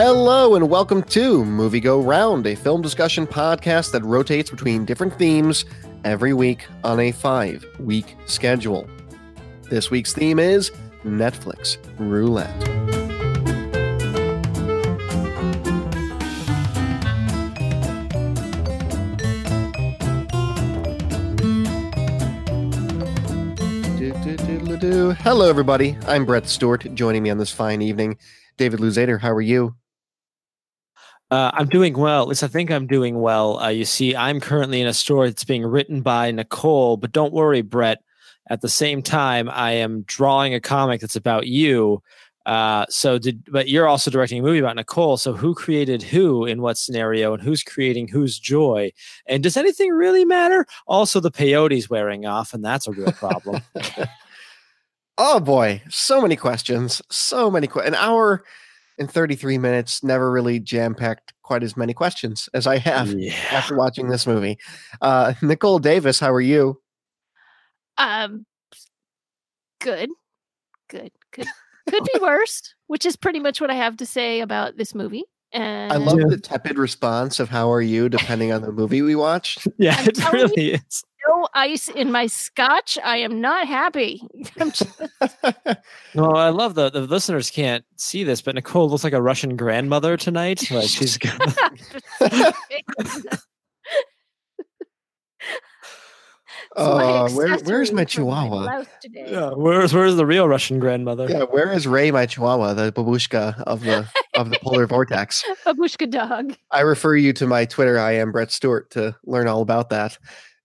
Hello and welcome to Movie Go Round, a film discussion podcast that rotates between different themes every week on a five week schedule. This week's theme is Netflix Roulette. Hello, everybody. I'm Brett Stewart. Joining me on this fine evening, David Luzader. How are you? Uh, I'm doing well. At least I think I'm doing well. Uh, you see, I'm currently in a story that's being written by Nicole, but don't worry, Brett. At the same time, I am drawing a comic that's about you. Uh, so did, but you're also directing a movie about Nicole. So who created who in what scenario, and who's creating whose joy? And does anything really matter? Also, the peyote's wearing off, and that's a real problem. Oh boy, so many questions, so many questions. an hour and 33 minutes never really jam-packed quite as many questions as I have yeah. after watching this movie. Uh Nicole Davis, how are you? Um, good, good, could could be worse, which is pretty much what I have to say about this movie. And I love Yeah. the tepid response of how are you depending on the movie we watched. Yeah, I'm it telling really is. No ice in my scotch. I am not happy. I'm just, Well, I love the the listeners can't see this, but Nicole looks like a Russian grandmother tonight. Like she's got Uh, where- where's my chihuahua? Today. yeah. Where's where's the real Russian grandmother? yeah, where is Ray my chihuahua, the babushka of the of the polar vortex? Babushka dog. I refer you to my Twitter. I am Brett Stewart to learn all about that.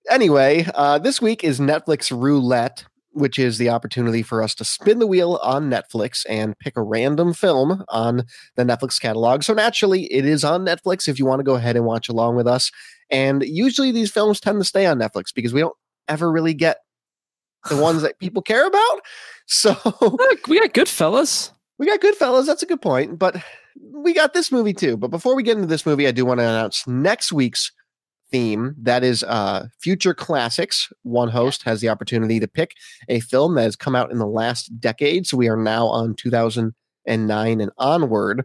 Anyway, uh, this week is Netflix Roulette, which is the opportunity for us to spin the wheel on Netflix and pick a random film on the Netflix catalog. So naturally, it is on Netflix if you want to go ahead and watch along with us. And usually, these films tend to stay on Netflix because we don't ever really get the ones that people care about. So we got Goodfellas. we got Goodfellas. That's a good point. But we got this movie too. But before we get into this movie, I do want to announce next week's theme. That is uh, future classics. One host has the opportunity to pick a film that has come out in the last decade. So we are now on 2009 and onward,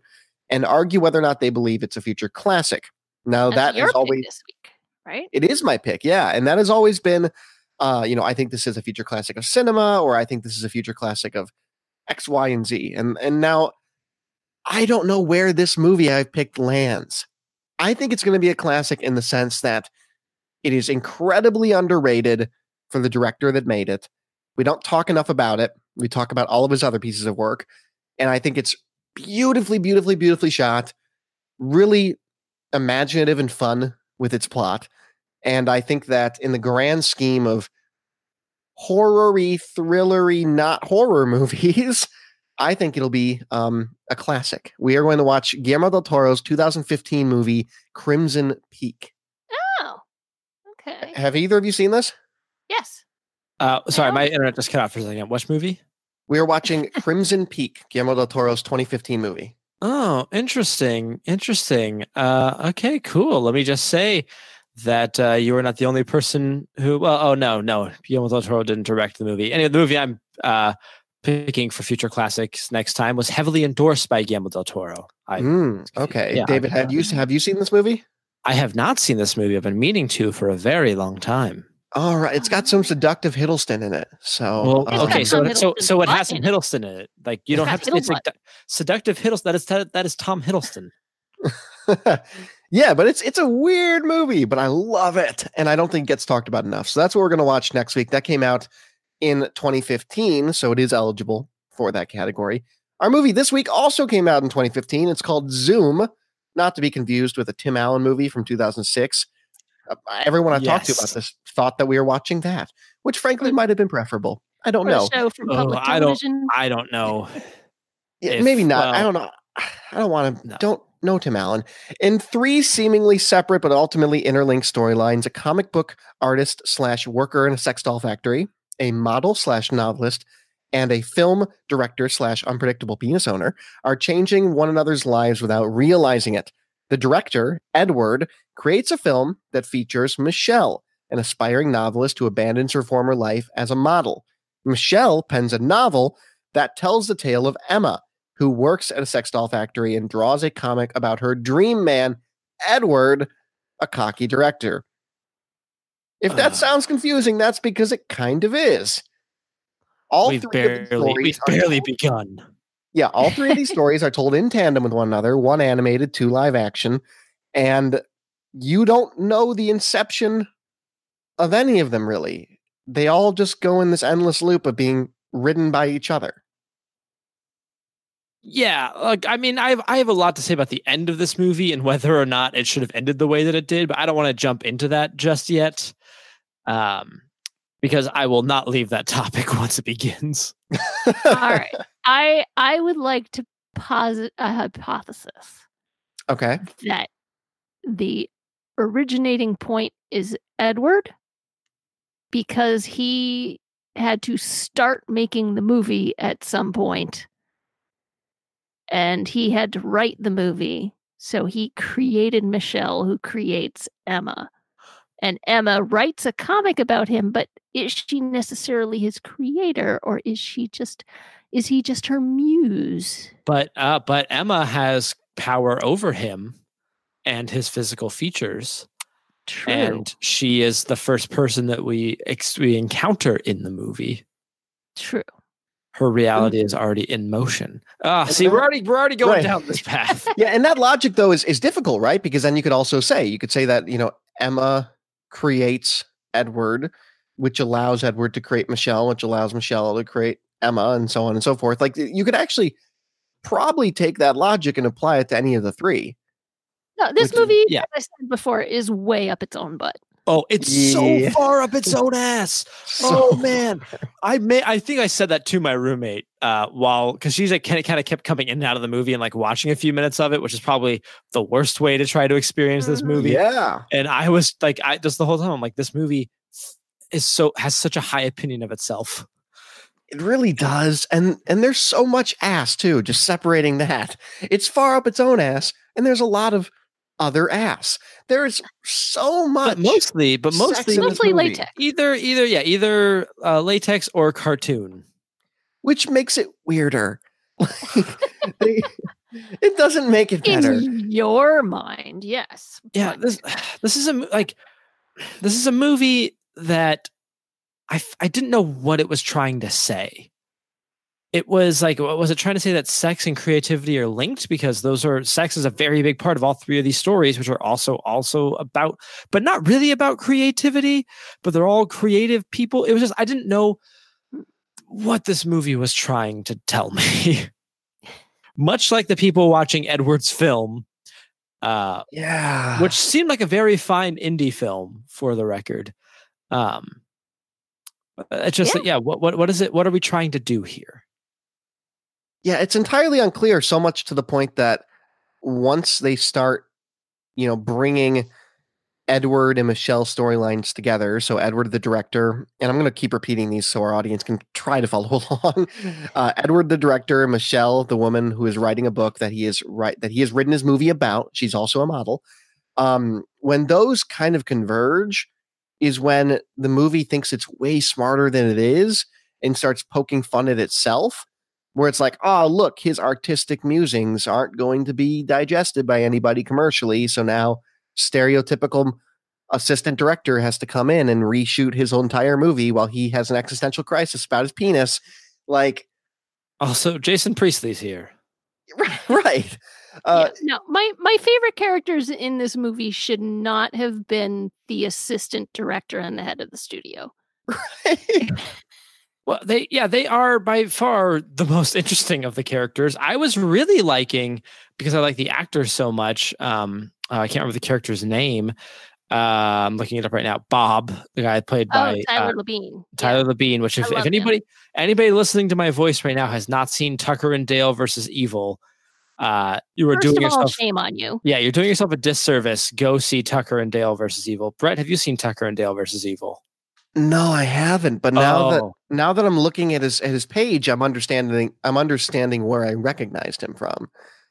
and argue whether or not they believe it's a future classic. Now That's that is pick always this week, right? it is my pick, yeah, and that has always been, uh, you know, I think this is a future classic of cinema, or I think this is a future classic of X, Y, and Z, and and now I don't know where this movie I've picked lands. I think it's going to be a classic in the sense that it is incredibly underrated for the director that made it. We don't talk enough about it. We talk about all of his other pieces of work, and I think it's beautifully, beautifully, beautifully shot. Really imaginative and fun with its plot. And I think that in the grand scheme of horror-y, thrillery, not horror movies, I think it'll be um, a classic. We are going to watch Guillermo del Toro's 2015 movie Crimson Peak. Oh, okay. Have either of you seen this? Yes. Uh, sorry, No. my internet just cut out for a second. Which movie? We are watching Crimson Peak, Guillermo del Toro's 2015 movie. Oh, interesting. Interesting. Uh, okay, cool. Let me just say that uh, you are not the only person who. Well, oh no, no, Guillermo del Toro didn't direct the movie. Anyway, the movie I'm uh, picking for future classics next time was heavily endorsed by Guillermo del Toro. I Hmm, okay, yeah, David, have you have you seen this movie? I have not seen this movie. I've been meaning to for a very long time. All right, it's got some seductive Hiddleston in it. So, Well, It's okay, Tom so so so it has some. Hiddleston in it. Like you It's don't have to say like seductive Hiddleston. That is that is Tom Hiddleston. yeah, but it's it's a weird movie, but I love it, and I don't think it gets talked about enough. So that's what we're going to watch next week. That came out in 2015, so it is eligible for that category. Our movie this week also came out in 2015. It's called Zoom, not to be confused with a Tim Allen movie from 2006. Uh, everyone I talked to about this thought that we were watching that, which frankly might have been preferable. I don't Or a know. show from Oh, public I don't- I don't know. Yeah, if- maybe not. I don't know. I don't want to. No. Don't know Tim Allen. In three seemingly separate but ultimately interlinked storylines, a comic book artist slash worker in a sex doll factory, a model slash novelist, and a film director slash unpredictable penis owner are changing one another's lives without realizing it. The director, Edward, creates a film that features Michelle, an aspiring novelist who abandons her former life as a model. Michelle pens a novel that tells the tale of Emma, who works at a sex doll factory and draws a comic about her dream man, Edward, a cocky director. If that Uh. sounds confusing, that's because it kind of is. All we've three of these barely, we've barely told- begun. yeah, all three of these stories are told in tandem with one another, one animated, two live action, and you don't know the inception of any of them really. They all just go in this endless loop of being ridden by each other. Yeah, like I mean, I have I have a lot to say about the end of this movie and whether or not it should have ended the way that it did, but I don't want to jump into that just yet, um, because I will not leave that topic once it begins. All right. I I would like to posit a hypothesis Okay. that the originating point is Edward because he had to start making the movie at some point and he had to write the movie so he created Michelle who creates Emma and Emma writes a comic about him but is she necessarily his creator or is she just is he just her muse But uh, but Emma has power over him and his physical features, true and she is the first person that we ex- we encounter in the movie. true Her reality is already in motion. Ah, And see, we're already we're already going Right. down this path. Yeah, and that logic though is is difficult, right? Because then you could also say you could say that, you know, Emma creates Edward, which allows Edward to create Michelle, which allows Michelle to create Emma and so on and so forth. Like you could actually probably take that logic and apply it to any of the three. No, this Which- movie, yeah. as I said before, is way up its own butt. Oh, it's Yeah. so far up its own ass. So oh man, I may I think I said that to my roommate uh, while because she's like kind of kind of kept coming in and out of the movie and like watching a few minutes of it, which is probably the worst way to try to experience this Mhm. movie. Yeah. And I was like, I just the whole time I'm like, this movie is so has such a high opinion of itself. It really does. And and there's so much ass too, just separating that. It's far up its own ass, and there's a lot of other ass. There's so much But mostly, but mostly in Mostly latex. either either yeah either uh, latex or cartoon. Which makes it weirder. It doesn't make it better. In your mind, yes. yeah this this is a like this is a movie that I I didn't know what it was trying to say. It was like what was it trying to say that sex and creativity are linked because those are sex is a very big part of all three of these stories which are also also about but not really about creativity but they're all creative people. It was just I didn't know what this movie was trying to tell me. Much like the people watching Edward's film uh Yeah. which seemed like a very fine indie film for the record. Um, uh, it's just Yeah. that, yeah. What what what is it? What are we trying to do here? Yeah, it's entirely unclear so much to the point that once they start, you know, bringing Edward and Michelle storylines together. So Edward, the director, and I'm going to keep repeating these so our audience can try to follow along. Uh, Edward, the director, Michelle, the woman who is writing a book that he is right that he has written his movie about. She's also a model. Um, when those kind of converge, is when the movie thinks it's way smarter than it is and starts poking fun at itself. Where it's like, oh, look, his artistic musings aren't going to be digested by anybody commercially. So now stereotypical assistant director has to come in and reshoot his entire movie while he has an existential crisis about his penis. Like, Also, Jason Priestley's here. right. Uh, yeah, no, my my favorite characters in this movie should not have been the assistant director and the head of the studio. Well, they yeah they are by far the most interesting of the characters. I was really liking because I like the actor so much. Um, uh, I can't remember the character's name. Uh, I'm looking it up right now. Bob, the guy played by oh, Tyler uh, Labine. Tyler Labine, which if, if him. anybody anybody listening to my voice right now has not seen Tucker and Dale versus Evil, uh, you are First doing of all, yourself shame on you. yeah, you're doing yourself a disservice. Go see Tucker and Dale versus Evil. Brett, have you seen Tucker and Dale versus Evil? No, I haven't. But now that Oh. now that I'm looking at his at his page, I'm understanding I'm understanding where I recognized him from.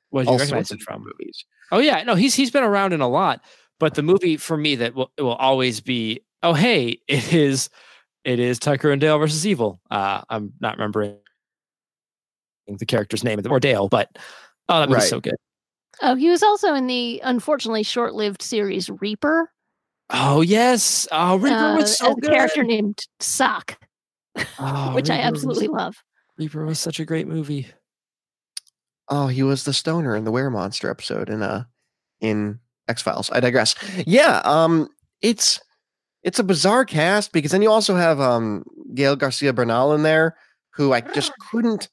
What did you All recognize sorts it of from? movies. Oh yeah, no, he's he's been around in a lot. But the movie for me that will it will always be oh hey it is it is Tucker and Dale versus Evil. Uh, I'm not remembering the character's name or Dale, but oh, that was Right. so good. Oh, he was also in the unfortunately short-lived series Reaper. Oh yes, oh Reaper uh, was so a good. character named Sock, Oh, which I absolutely was, love. Reaper was such a great movie. Oh, he was the stoner in the Were Monster episode in uh in X Files. I digress. Yeah, um, it's it's a bizarre cast because then you also have um Gael García Bernal in there, who I just couldn't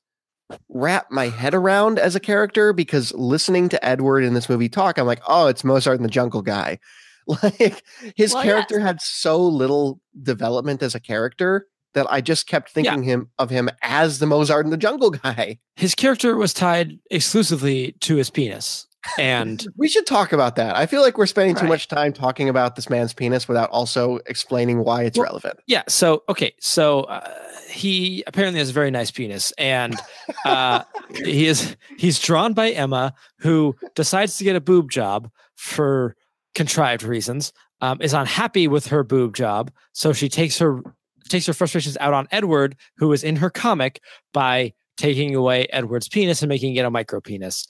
wrap my head around as a character because listening to Edward in this movie talk, I'm like, oh, it's Mozart and the Jungle Guy. Like his Well, character had so little development as a character that I just kept thinking him of him as the Mozart in the Jungle Guy. His character was tied exclusively to his penis, and We should talk about that. I feel like we're spending too much time talking about this man's penis without also explaining why it's Well, relevant. yeah. So okay, so uh, he apparently has a very nice penis, and uh, he is he's drawn by Emma, who decides to get a boob job for contrived reasons. Um, is unhappy with her boob job, so she takes her takes her frustrations out on Edward, who is in her comic, by taking away Edward's penis and making it a micro penis.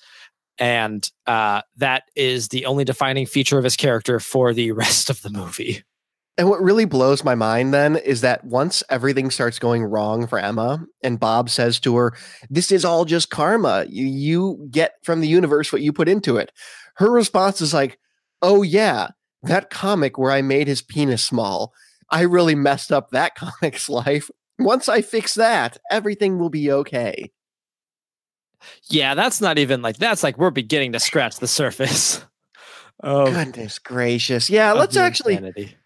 And uh, that is the only defining feature of his character for the rest of the movie. And what really blows my mind then is that once everything starts going wrong for Emma and Bob says to her, This is all just karma. You, you get from the universe what you put into it. Her response is like, Oh, yeah, that comic where I made his penis small. I really messed up that comic's life. Once I fix that, everything will be okay. Yeah, that's not even like that's like we're beginning to scratch the surface. Of, Goodness gracious. Yeah, let's actually insanity.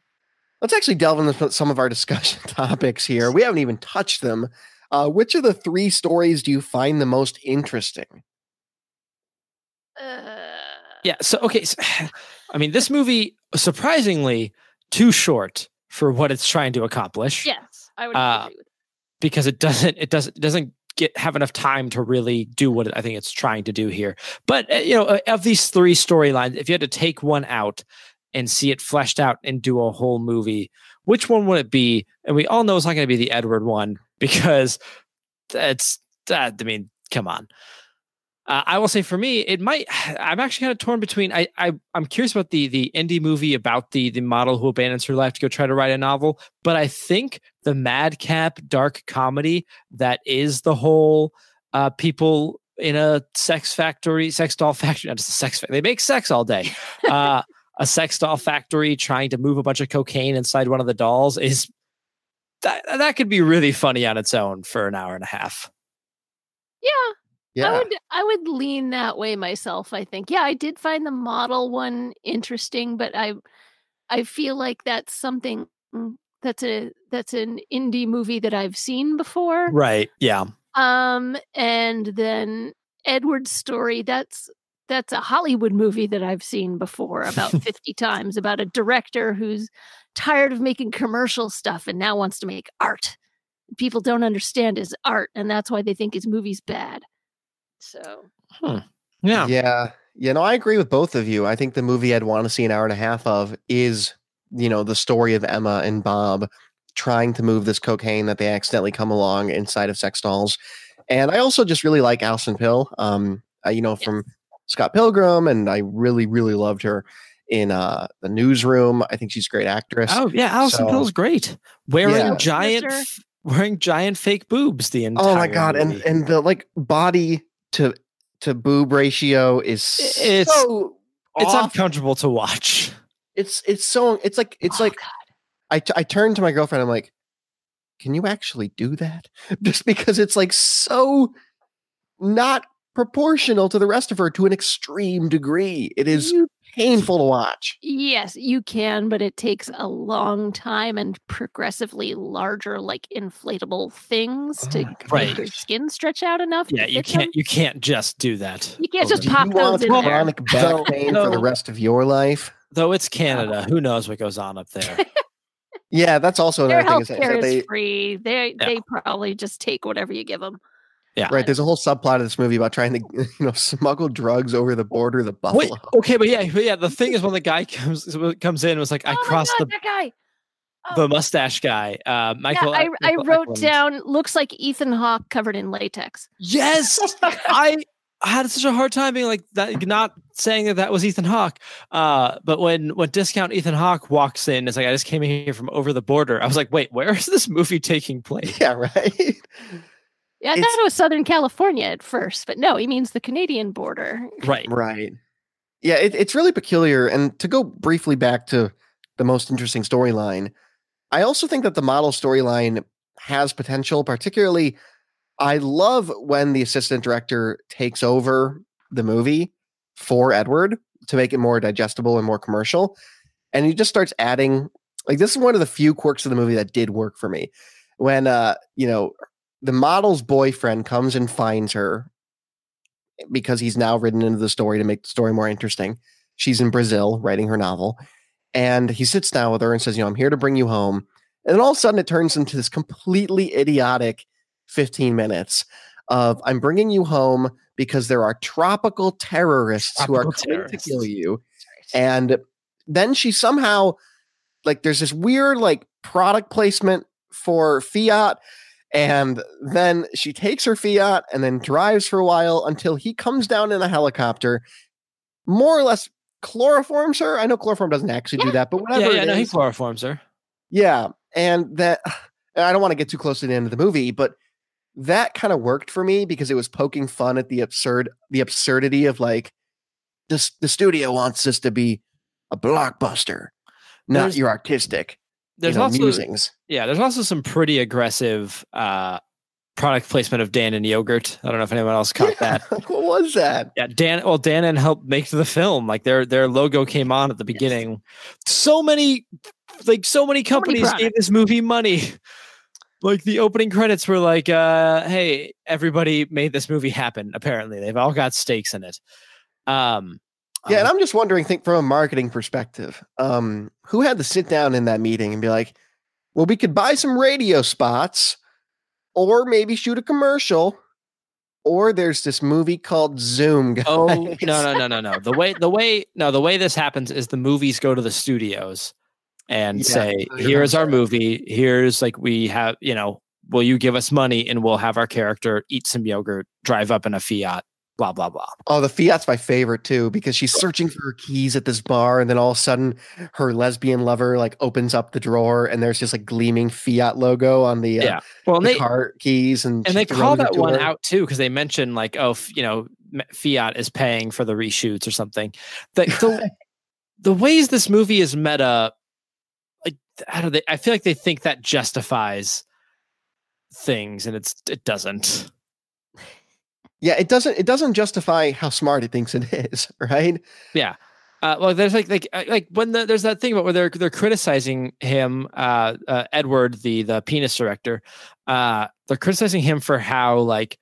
let's actually delve into some of our discussion topics here. We haven't even touched them. Uh, which of the three stories do you find the most interesting? Uh, Yeah. So okay. So, I mean, this movie surprisingly too short for what it's trying to accomplish. yes, I would Uh, agree with That. because it doesn't it doesn't it doesn't get have enough time to really do what I think it's trying to do here. But uh, you know, uh, of these three storylines, if you had to take one out and see it fleshed out and do a whole movie, which one would it be? And we all know it's not going to be the Edward one because that's that. I mean, come on. Uh, I will say for me, it might. I'm actually kind of torn between. I, I I'm curious about the the indie movie about the the model who abandons her life to go try to write a novel, but I think the madcap dark comedy that is the whole uh, people in a sex factory, sex doll factory, not just a sex. They make sex all day. Uh, a sex doll factory trying to move a bunch of cocaine inside one of the dolls is that that could be really funny on its own for an hour and a half. Yeah, Yeah. I would I would lean that way myself, I think. Yeah, I did find the model one interesting, but I I feel like that's something mm, that's a that's an indie movie that I've seen before. Right. Yeah. Um and then Edward's story, that's that's a Hollywood movie that I've seen before about 50 times about a director who's tired of making commercial stuff and now wants to make art. People don't understand his art and that's why they think his movie's bad. So Yeah. Yeah. You know, I agree with both of you. I think the movie I'd want to see an hour and a half of is, you know, the story of Emma and Bob trying to move this cocaine that they accidentally come along inside of sex dolls. And I also just really like Alison Pill, um, uh, you know, from Scott Pilgrim, and I really, really loved her in uh, the newsroom. I think she's a great actress. Oh yeah, Alison So- Pill's great. Wearing Yeah. giant, Sister. f- wearing giant fake boobs the entire. oh my god, and and the like body to to boob ratio is It's- so it's off. uncomfortable to watch. it's it's so it's like it's Oh, like God. I, t- I turned to my girlfriend. I'm like, can you actually do that? Just because it's like so not proportional to the rest of her to an extreme degree. It is You- painful to watch. yes, you can, but it takes a long time and progressively larger, like inflatable things Oh to my God. make your skin stretch out enough. Yeah, you can't. You can't just do that. You can't over just pop you those want in there. chronic back Though- pain for the rest of your life. Though it's Canada, oh. who knows what goes on up there? Yeah, that's also Their another thing. Is that, is healthcare that is they, free. They Yeah. they probably just take whatever you give them. Yeah. right? There's a whole subplot of this movie about trying to you know smuggle drugs over the border of the Wait, okay, but yeah, but yeah. The thing is, when the guy comes comes in, and was like, "I oh crossed my the God, that guy. the mustache guy. Uh, Michael. yeah, I, I Michael wrote Eklund. down looks like Ethan Hawke covered in latex. Yes, I I had such a hard time being like that, not saying that that was Ethan Hawke. Uh, but when when discount Ethan Hawke walks in, it's like I just came in here from over the border. I was like, wait, where is this movie taking place? Yeah, right. Yeah, I It's- thought it was Southern California at first, but no, he means the Canadian border. Right. Right. Yeah, it, it's really peculiar. And to go briefly back to the most interesting storyline, I also think that the model storyline has potential. Particularly, I love when the assistant director takes over the movie for Edward to make it more digestible and more commercial. And he just starts adding, like, this is one of the few quirks of the movie that did work for me. When, uh, you know, the model's boyfriend comes and finds her because he's now written into the story to make the story more interesting. She's in Brazil writing her novel. And he sits down with her and says, You know, I'm here to bring you home. And then all of a sudden it turns into this completely idiotic 15 minutes of I'm bringing you home because there are tropical terrorists who are Tropical coming terrorists. to kill you. And then she somehow, like, there's this weird, like, product placement for Fiat. And then she takes her Fiat and then drives for a while until he comes down in a helicopter, more or less chloroforms her. I know chloroform doesn't actually do that, but whatever. Yeah, yeah, no, he chloroforms her. Yeah, and that and I don't want to get too close to the end of the movie, but that kind of worked for me because it was poking fun at the absurd the absurdity of like this the studio wants this to be a blockbuster, not There's- your artistic There's you know, also musings. yeah, there's also some pretty aggressive uh, product placement of Dannon yogurt. I don't know if anyone else caught that. what was that? Yeah, Dan. Well, Dannon helped make the film. Like their their logo came on at the beginning. So many, like so many companies gave this movie money. Like the opening credits were like, uh, "Hey, everybody made this movie happen." Apparently, they've all got stakes in it. Um, Yeah, and um, I'm just wondering, think from a marketing perspective, um, who had to sit down in that meeting and be like, well, we could buy some radio spots, or maybe shoot a commercial, or there's this movie called Zoom. Guys. Oh no no no no no! The way the way no the way this happens is the movies go to the studios and Yeah, say, "Here's our movie. Here's like we have you know, will you give us money and we'll have our character eat some yogurt, drive up in a Fiat, blah blah blah." Oh, the Fiat's my favorite too because she's searching for her keys at this bar, and then all of a sudden, her lesbian lover like opens up the drawer, and there's just like gleaming Fiat logo on the, uh, Yeah. Well, the they car keys, and and they call that one out too because they mention like, oh, f- you know, Fiat is paying for the reshoots or something. The the, the ways this movie is meta, like how do they? I feel like they think that justifies things, and it's it doesn't. Yeah, it doesn't. It doesn't justify how smart it thinks it is, right? Yeah. Uh, well, there's like like uh, like when the, there's that thing about where they're they're criticizing him, uh, uh, Edward, the the penis director. Uh, they're criticizing him for how like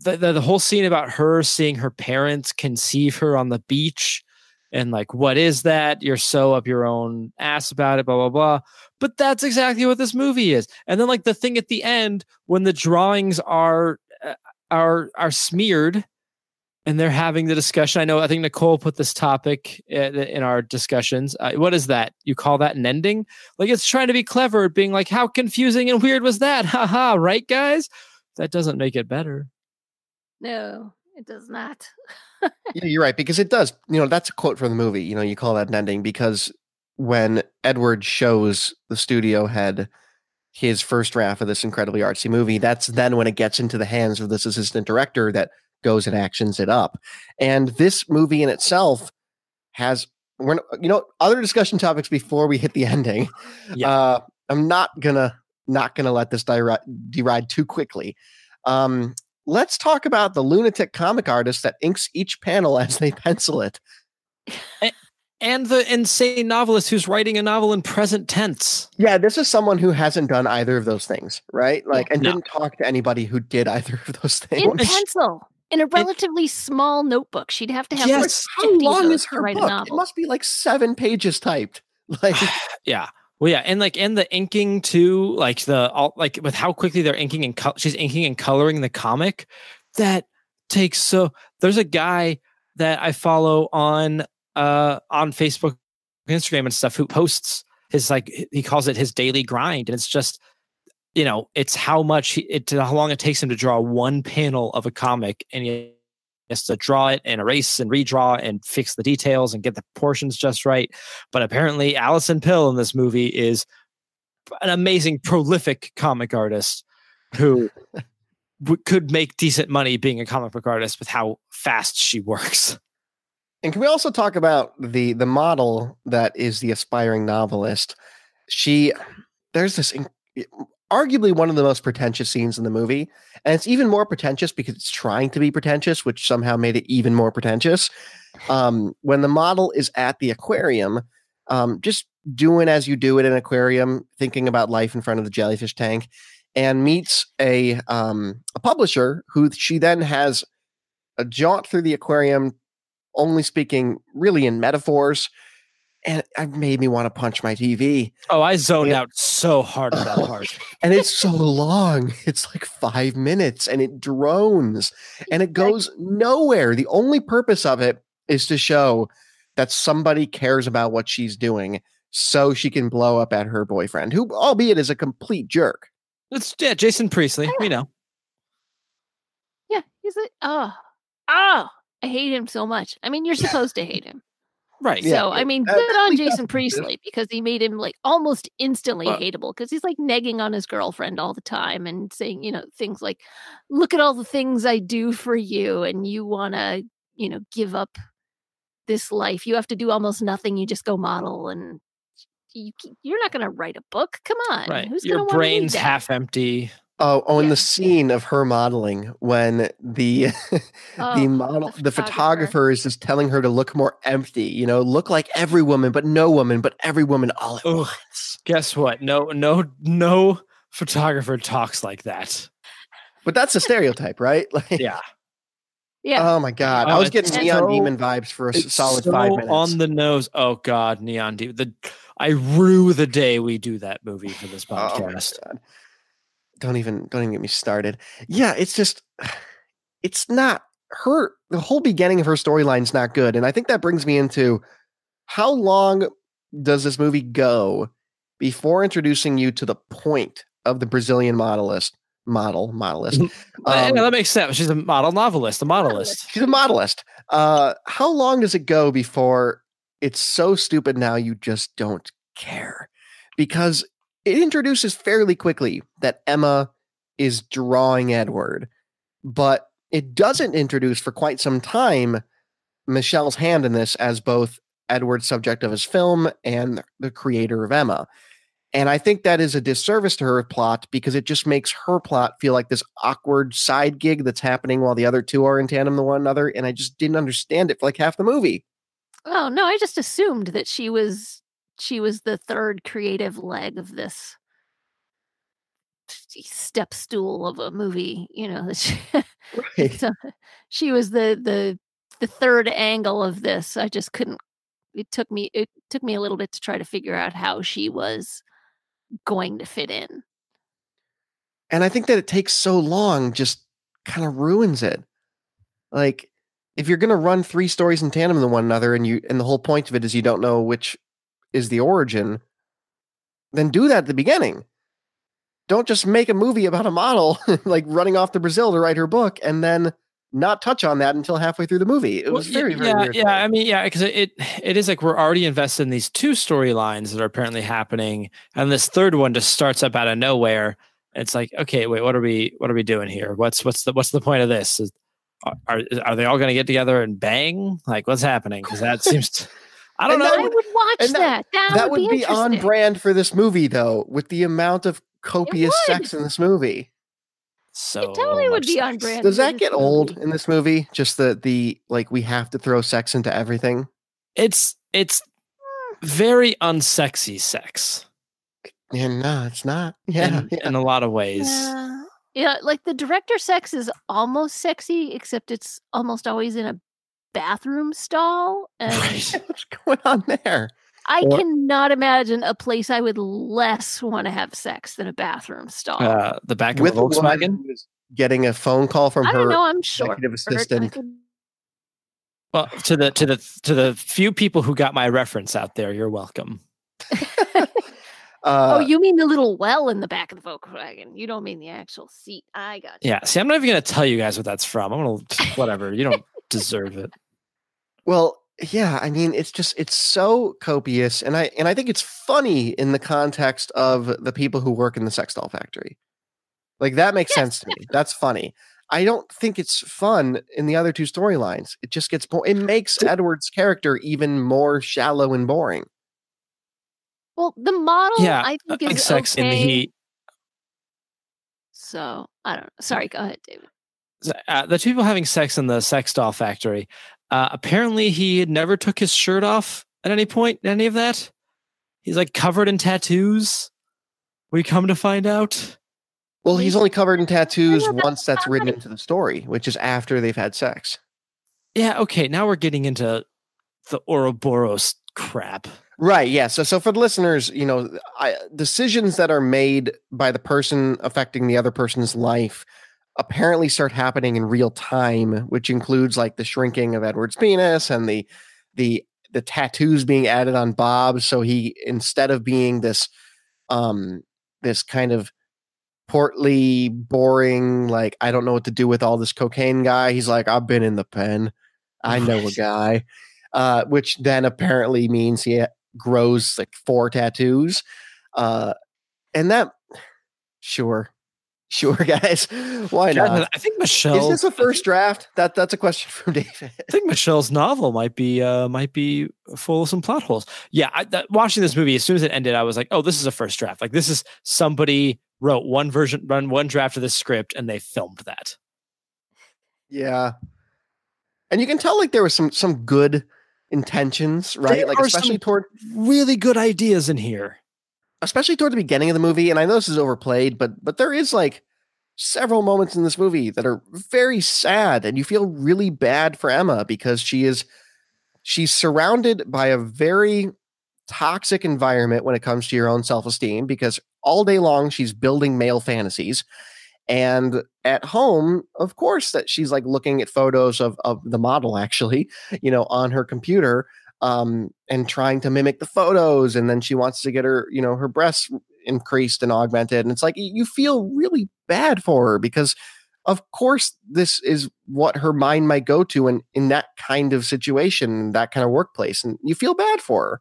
the, the the whole scene about her seeing her parents conceive her on the beach, and like what is that? You're so up your own ass about it, blah blah blah. But that's exactly what this movie is. And then like the thing at the end when the drawings are uh, are are smeared and they're having the discussion. I know. I think Nicole put this topic in our discussions. Uh, what is that? You call that an ending? Like it's trying to be clever, being like, "How confusing and weird was that?" Haha, right, guys? That doesn't make it better. No, it does not. Yeah, you're right because it does. You know, that's a quote from the movie. You know, you call that an ending because when Edward shows the studio head his first draft of this incredibly artsy movie, that's then when it gets into the hands of this assistant director that goes and actions it up. And this movie in itself has, we're, you know, other discussion topics before we hit the ending. Yeah. Uh, I'm not gonna not gonna let this deride, deride too quickly. Um, let's talk about the lunatic comic artist that inks each panel as they pencil it. And the insane novelist who's writing a novel in present tense. Yeah, this is someone who hasn't done either of those things, right? Like, and No. didn't talk to anybody who did either of those things. In pencil, in a relatively small notebook. She'd have to have like Yes. How long is her write a book? It must be like seven pages typed. Like, yeah. Well, yeah, and like and the inking too, like the all like with how quickly they're inking and col- she's inking and coloring the comic. That takes so. There's a guy that I follow on uh on Facebook, Instagram, and stuff who posts his like he calls it his daily grind, and it's just you know it's how much he, it how long it takes him to draw one panel of a comic, and he has to draw it and erase and redraw and fix the details and get the portions just right. But apparently, Alison Pill in this movie is an amazing, prolific comic artist who could make decent money being a comic book artist with how fast she works. And can we also talk about the the model that is the aspiring novelist? She there's this in, arguably one of the most pretentious scenes in the movie, and it's even more pretentious because it's trying to be pretentious, which somehow made it even more pretentious. Um, when the model is at the aquarium, um, just doing as you do at an aquarium, thinking about life in front of the jellyfish tank, and meets a um, a publisher who she then has a jaunt through the aquarium, only speaking really in metaphors, and it made me want to punch my TV. Oh, I zoned out so hard at that oh, part. and it's so long. It's like five minutes, and it drones, and it goes nowhere. The only purpose of it is to show that somebody cares about what she's doing so she can blow up at her boyfriend, who, albeit, is a complete jerk. It's yeah, Jason Priestley. We know. Yeah, he's a oh oh. I hate him so much. I mean, you're supposed to hate him. Right. So Yeah, I mean, uh, good on. Jason Priestley because he made him like almost instantly Well- hateable because he's like negging on his girlfriend all the time and saying, you know, things like, "Look at all the things I do for you, and you want to, you know, give up this life. You have to do almost nothing. You just go model, and you, you're not going to write a book. Come on, Right. Who's Your gonna wanna brain's half empty. Oh, oh, Yeah. the scene of her modeling when the Oh, the model, the the photographer. photographer is just telling her to look more empty. You know, look like every woman, but no woman, but every woman all at Ugh. once. Guess what? No, no, no photographer talks like that. But that's a stereotype, right? Like, Yeah. Oh yeah, Oh my god, I Oh, was getting Neon so- Demon vibes for a solid so five minutes. on the nose. Oh God, Neon Demon. The I rue the day we do that movie for this Oh podcast. God. Don't even don't even get me started. Yeah, it's just it's not her the whole beginning of her storyline's not good. And I think that brings me into how long does this movie go before introducing you to the point of the Brazilian modelist model modelist? Uh, Um, yeah, that makes sense. She's a model novelist, a modelist. She's a modelist. Uh, how long does it go before it's so stupid now you just don't care? Because it introduces fairly quickly that Emma is drawing Edward, but it doesn't introduce for quite some time Michelle's hand in this as both Edward's subject of his film and the creator of Emma. And I think that is a disservice to her plot because it just makes her plot feel like this awkward side gig that's happening while the other two are in tandem to one another. And I just didn't understand it for like half the movie. Oh no, I just assumed that she was she was the third creative leg of this step stool of a movie. You know, she, Right. so she was the the the third angle of this. I just couldn't. It took me it took me a little bit to try to figure out how she was going to fit in. And I think that it takes so long just kind of ruins it. Like if you're going to run three stories in tandem to one another and you and the whole point of it is you don't know which is the origin, then do that at the beginning. Don't just make a movie about a model like running off to Brazil to write her book and then not touch on that until halfway through the movie. It was very, very yeah, weird. yeah. I mean, yeah, because it, it is like we're already invested in these two storylines that are apparently happening, and this third one just starts up out of nowhere. It's like, okay, wait, what are we what are we doing here? What's what's the what's the point of this? Is, are are, are they all going to get together and bang? Like, what's happening? Because that seems. To, I don't And that I would watch that. that- That, that would, would be on brand for this movie though, with the amount of copious sex in this movie. So It totally would much be on brand. Does that this get old movie. in this movie? Just the the like we have to throw sex into everything. It's it's very unsexy sex Yeah, no, it's not. Yeah, in, yeah. in a lot of ways. Yeah. yeah, like the director sex is almost sexy, except it's almost always in a bathroom stall. And Right. What's going on there? I Or- cannot imagine a place I would less want to have sex than a bathroom stall. Uh, the back of With a a Volkswagen. getting a phone call from I her know. I'm short. executive assistant. could- Well, to the to the to the few people who got my reference out there, you're welcome. Uh, oh, you mean the little well in the back of the Volkswagen? You don't mean the actual seat. I got you. Yeah. See, I'm not even going to tell you guys what that's from. I'm going to, whatever. You don't deserve it. Well, yeah, I mean, it's just it's so copious, and I and I think it's funny in the context of the people who work in the sex doll factory. Like that makes Yes, sense to me. That's funny. I don't think it's fun in the other two storylines. It just gets bo- it makes Edward's character even more shallow and boring. Well, the model yeah. I uh, think like is sex okay. in the heat. So I don't know. Sorry, go ahead, David. Uh, the two people having sex in the sex doll factory. Uh, apparently, he had never took his shirt off at any point. Any of that? He's like covered in tattoos. We come to find out. Well, he's He's- only covered in tattoos once that's written into the story, which is after they've had sex. Yeah. Okay. Now we're getting into the Ouroboros crap. Right. Yeah. So, so for the listeners, you know, I, decisions that are made by the person affecting the other person's life apparently start happening in real time, which includes like the shrinking of Edward's penis and the the the tattoos being added on Bob. So he instead of being this um this kind of portly, boring, like I don't know what to do with all this cocaine guy, he's like, I've been in the pen. I know a guy. Uh, which then apparently means he grows like four tattoos. Uh, and that, sure, sure, guys, why not? I think Michelle. Is this a first draft? That that's a question from David. I think Michelle's novel might be uh might be full of some plot holes. Yeah, I, that, watching this movie as soon as it ended, I was like, "Oh, this is a first draft. Like this is somebody wrote one version, run one draft of this script, and they filmed that." Yeah, and you can tell like there was some some good intentions, right? There like especially toward Really good ideas in here. Especially toward the beginning of the movie. And I know this is overplayed, but but there is like several moments in this movie that are very sad, and you feel really bad for Emma because she is she's surrounded by a very toxic environment when it comes to your own self-esteem because all day long she's building male fantasies and at home of course that she's like looking at photos of of the model actually you know on her computer um and trying to mimic the photos and then she wants to get her you know her breasts increased and augmented and it's like you feel really bad for her because of course this is what her mind might go to in in that kind of situation that kind of workplace and you feel bad for her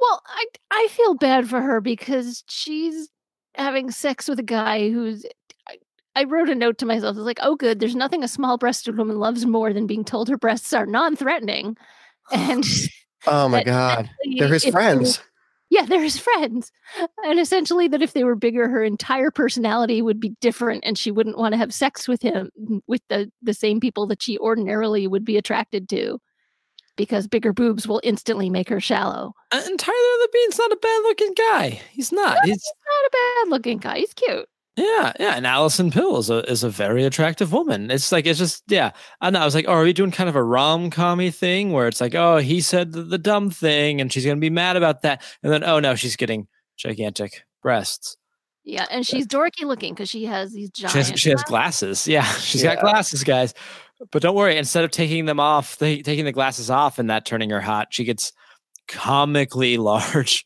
Well, I I feel bad for her because she's having sex with a guy who's. I, wrote a note to myself. It's like, oh, good. There's nothing a small-breasted woman loves more than being told her breasts are non-threatening, and oh my god they're his if they friends yeah, they're his friends, and essentially that if they were bigger, her entire personality would be different, and she wouldn't want to have sex with him mm, with the the same people that she ordinarily would be attracted to, because bigger boobs will instantly make her shallow. And Tyler Labine's not a bad looking guy. He's not. No, He's Not a bad looking guy. He's cute. Yeah, yeah. And Alison Pill is a is a very attractive woman. It's like it's just yeah. I know. I was like, oh, are we doing kind of a rom commy thing where it's like, oh, he said the, the dumb thing, and she's gonna be mad about that, and then oh no, she's getting gigantic breasts. Yeah, and she's dorky looking because she has these giant. She has, she has glasses. Yeah, she's Yeah. got glasses, guys. But don't worry. Instead of taking them off, they, taking the glasses off and that turning her hot, she gets comically large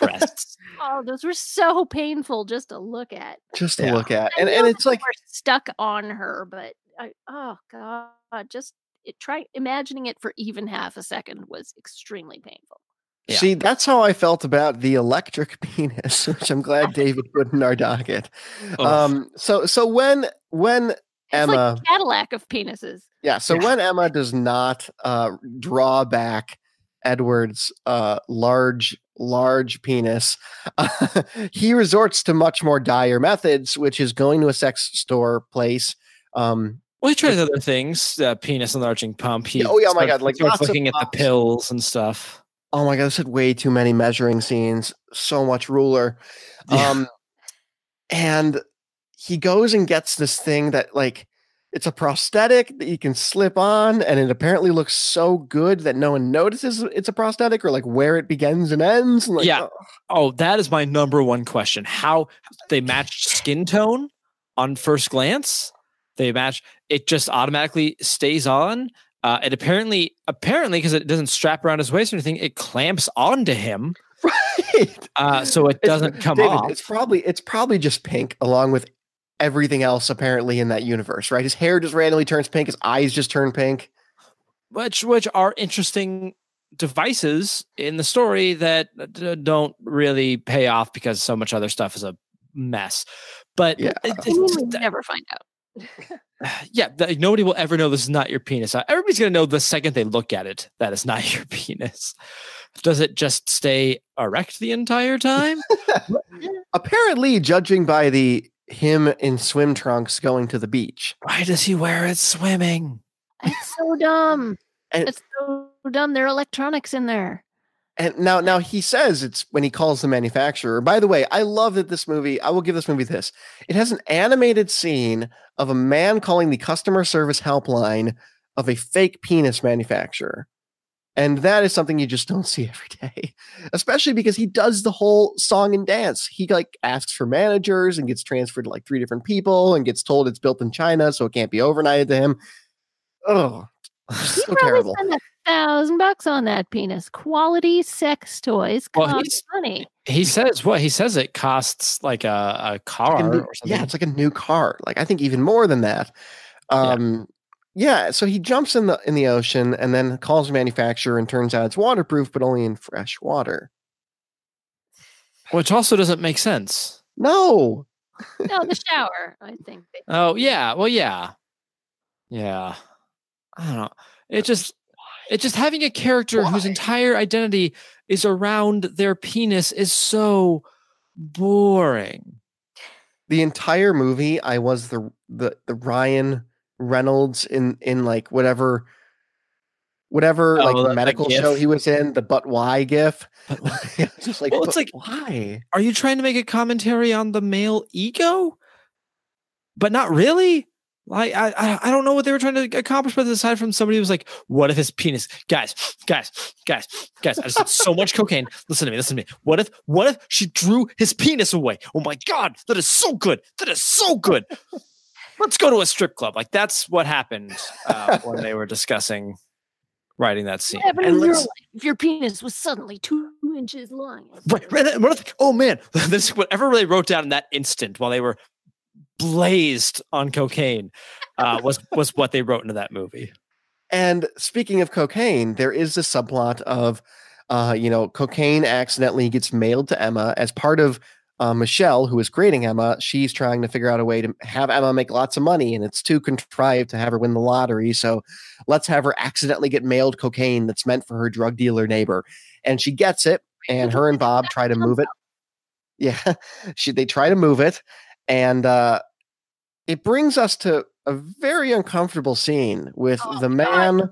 breasts. Oh, those were so painful just to look at. just to Yeah. look at and and it's they like were stuck on her, but I, oh god, just it, try imagining it for even half a second was extremely painful. Yeah. See, that's how I felt about the electric penis, which I'm glad David put in our docket. Ugh. Um, so so when when It's Emma, like Cadillac of penises. yeah, so Yeah. when Emma does not uh, draw back Edward's uh, large large penis, he resorts to much more dire methods, which is going to a sex store place. Um, Well, he tries other things, uh, penis enlarging pump. He Yeah, oh, yeah, oh my God, like starts looking at the pills and stuff. oh my god, this had way too many measuring scenes, so much ruler. Yeah. Um, and he goes and gets this thing that like it's a prosthetic that you can slip on, and it apparently looks so good that no one notices it's a prosthetic or like where it begins and ends. And like, Yeah. oh, Oh, that is my number one question. How they matched skin tone on first glance? They match. It just automatically stays on. Uh, it apparently, apparently, because it doesn't strap around his waist or anything, it clamps onto him. right. uh, so it doesn't come David, off. It's probably it's probably just pink, along with everything else apparently in that universe, right? His hair just randomly turns pink. His eyes just turn pink. which which are interesting devices in the story that don't really pay off because so much other stuff is a mess. But Yeah. it- I mean, it's- we never find out. yeah, th- nobody will ever know this is not your penis. Uh, Everybody's gonna know the second they look at it that it's not your penis. Does it just stay erect the entire time? Apparently, judging by the him in swim trunks going to the beach. Why does he wear it swimming? It's so dumb. And- it's so dumb. There are electronics in there. And now, now he says it's when he calls the manufacturer. By the way, I love that this movie. I will give this movie this. It has an animated scene of a man calling the customer service helpline of a fake penis manufacturer, and that is something you just don't see every day. Especially because he does the whole song and dance. He like asks for managers and gets transferred to like three different people and gets told it's built in China, so it can't be overnighted to him. Oh, He so probably terrible. spent a thousand bucks on that penis. Quality sex toys Well, cost he's- money. He says what he says it costs like a, a car like a new- or something. Yeah, it's like a new car. Like I think even more than that. Um yeah. So he jumps in the in the ocean and then calls the manufacturer and turns out it's waterproof, but only in fresh water. Which also doesn't make sense. No. No, the shower. I think. Oh yeah, well yeah, yeah. I don't know. It just, it just having a character whose entire identity is around their penis is so boring. The entire movie, I was the the the Ryan Reynolds in in like whatever whatever Oh, like the- medical show he was in, the but why gif. But just like, Well, it's like- why? are you trying to make a commentary on the male ego? But not really. Like I, I, I don't know what they were trying to accomplish with this aside from somebody who was like, "What if his penis, guys, guys, guys, guys? I just did so much cocaine. Listen to me, listen to me. What if, what if she drew his penis away? Oh my god, that is so good. That is so good. Let's go to a strip club. Like that's what happened uh, when they were discussing writing that scene. What happened And in your let's- life if your penis was suddenly two inches long? Right, right. what if- Oh man, this whatever they wrote down in that instant while they were blazed on cocaine uh, was was what they wrote into that movie. And speaking of cocaine, there is this subplot of, uh, you know, cocaine accidentally gets mailed to Emma as part of uh, Michelle, who is creating Emma. She's trying to figure out a way to have Emma make lots of money, and it's too contrived to have her win the lottery. So let's have her accidentally get mailed cocaine that's meant for her drug dealer neighbor, and she gets it. And her and Bob try to move it. Yeah, she they try to move it, and uh, it brings us to a very uncomfortable scene with Oh, the God. man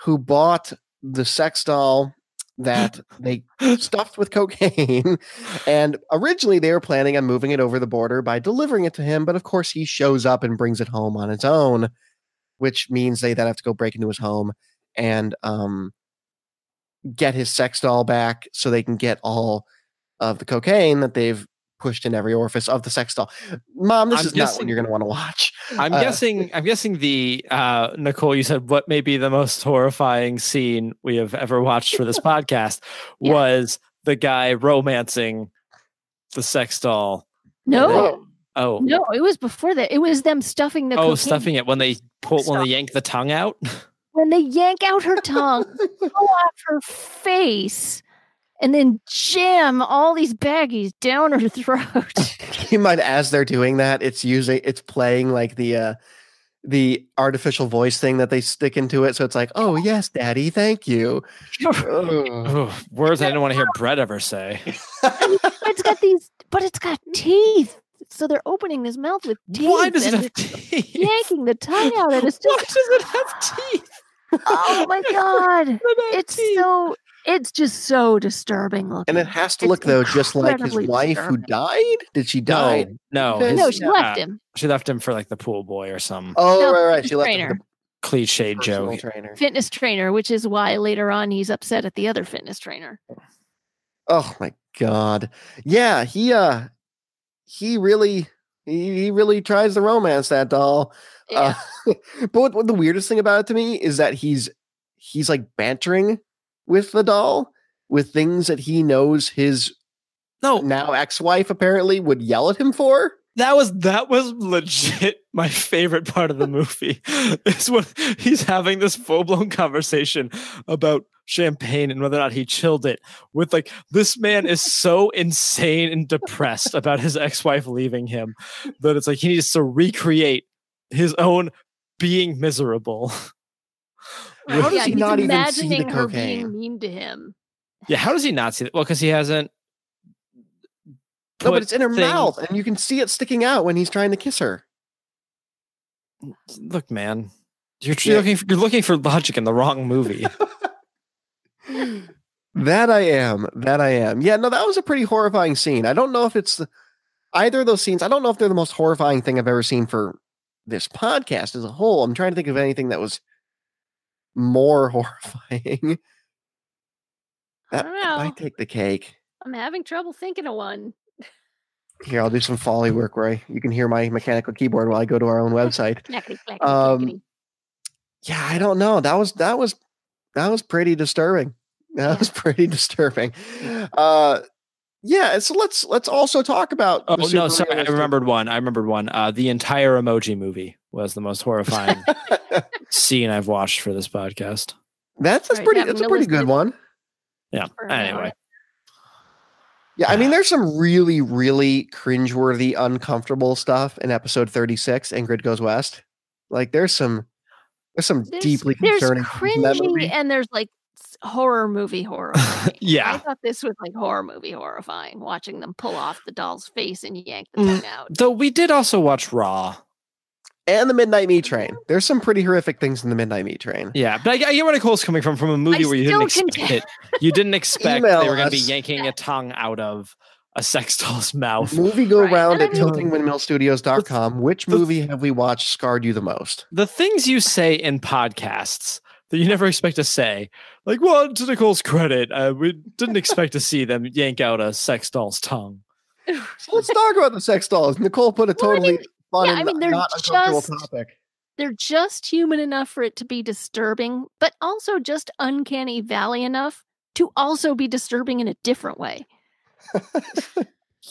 who bought the sex doll that they stuffed with cocaine. And originally they were planning on moving it over the border by delivering it to him. But of course, he shows up and brings it home on its own, which means they then have to go break into his home and um, get his sex doll back so they can get all of the cocaine that they've pushed in every orifice of the sex doll. Mom, this I'm is not guessing- what you're going to want to watch. I'm Uh, guessing. I'm guessing the uh, Nicole. You said what may be the most horrifying scene we have ever watched for this podcast Yeah. was the guy romancing the sex doll. No, Oh, no, it was before that. It was them stuffing the oh, cocaine. stuffing it when they pull when they yank the tongue out. when they yank out her tongue, pull off her face, and then jam all these baggies down her throat. you might as they're doing that it's using it's playing like the uh the artificial voice thing that they stick into it so it's like oh yes daddy thank you Ugh. Words I didn't want to hear Brett ever say. it's got these, but it's got teeth. So they're opening his mouth with teeth. Why does it and have teeth? yanking the tongue out? And it's Why does it have teeth? oh my god, it's teeth. so, it's just so disturbing looking. and it has to It's look though just like his incredibly wife who died did she die no, Okay. his- no, she uh, left him. She left him for like the pool boy or some oh No, right right she left trainer. him cliche for the personal joke. trainer Fitness trainer, which is why later on he's upset at the other fitness trainer. oh my god yeah he uh he really he, he really tries to romance that doll Yeah. Uh, but what, what the weirdest thing about it to me is that he's he's like bantering with the doll with things that he knows his No, now ex-wife apparently would yell at him for. that was that was legit my favorite part of the movie. is when he's having this full blown conversation about champagne and whether or not he chilled it with like this man is so insane and depressed about his ex-wife leaving him that it's like he needs to recreate his own being miserable. How does yeah, he not even see the imagining her cocaine? being mean to him. Yeah, how does he not see that? Well, because he hasn't. No, but it's in her things- mouth, and you can see it sticking out when he's trying to kiss her. Look, man, you're, Yeah. you're looking for, you're looking for logic in the wrong movie. That I am. That I am. Yeah, no, that was a pretty horrifying scene. I don't know if it's the, either of those scenes. I don't know if they're the most horrifying thing I've ever seen for this podcast as a whole. I'm trying to think of anything that was more horrifying. That don't know. might take the cake. I'm having trouble thinking of one. Here, I'll do some foley work where I, you can hear my mechanical keyboard while I go to our own website. Knackety, knackety, Um, knackety. Yeah, I don't know. That was that was that was pretty disturbing. That Yeah. was pretty disturbing. Uh yeah, so let's let's also talk about Oh no, sorry, I remembered one. I remembered one. Uh, the entire Emoji movie was the most horrifying scene I've watched for this podcast. That's that's Right, pretty that that's a pretty good one. Yeah. For an hour. Anyway, Yeah, I mean there's some really really cringeworthy uncomfortable stuff in episode 36 Ingrid Goes West. Like there's some there's some There's, deeply there's concerning things cringy movie. and there's like horror movie horror. yeah, I thought this was like horror movie horrifying, watching them pull off the doll's face and yank the Mm. out. Though we did also watch Raw. And the Midnight Meat Train. There's some pretty horrific things in the Midnight Meat Train. Yeah, but I, I get where Nicole's coming from. From a movie where you didn't expect contend- it. You didn't expect Email they were going to be yanking a tongue out of a sex doll's mouth. Movie go Right, round at I mean- tiltingwindmillstudios.com. Which the- movie have we watched scarred you the most? the things you say in podcasts that you never expect to say, like, well, to Nicole's credit, uh, we didn't expect to see them yank out a sex doll's tongue. So let's talk about the sex dolls. Nicole put a Well, I totally mean, fun yeah, I mean, they're not uncomfortable just- topic. They're just human enough for it to be disturbing, but also just uncanny valley enough to also be disturbing in a different way.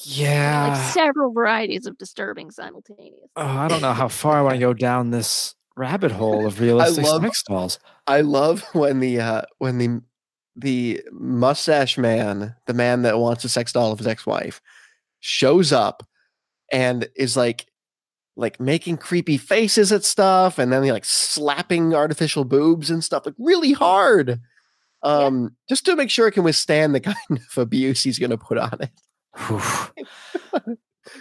Yeah. like several varieties of disturbing simultaneously. oh, I don't know how far I want to go down this rabbit hole of realistic love- sex dolls. I love when the uh when the the mustache man, the man that wants a sex doll of his ex-wife, shows up and is like like making creepy faces at stuff and then he like slapping artificial boobs and stuff like really hard. Um just to make sure it can withstand the kind of abuse he's gonna put on it.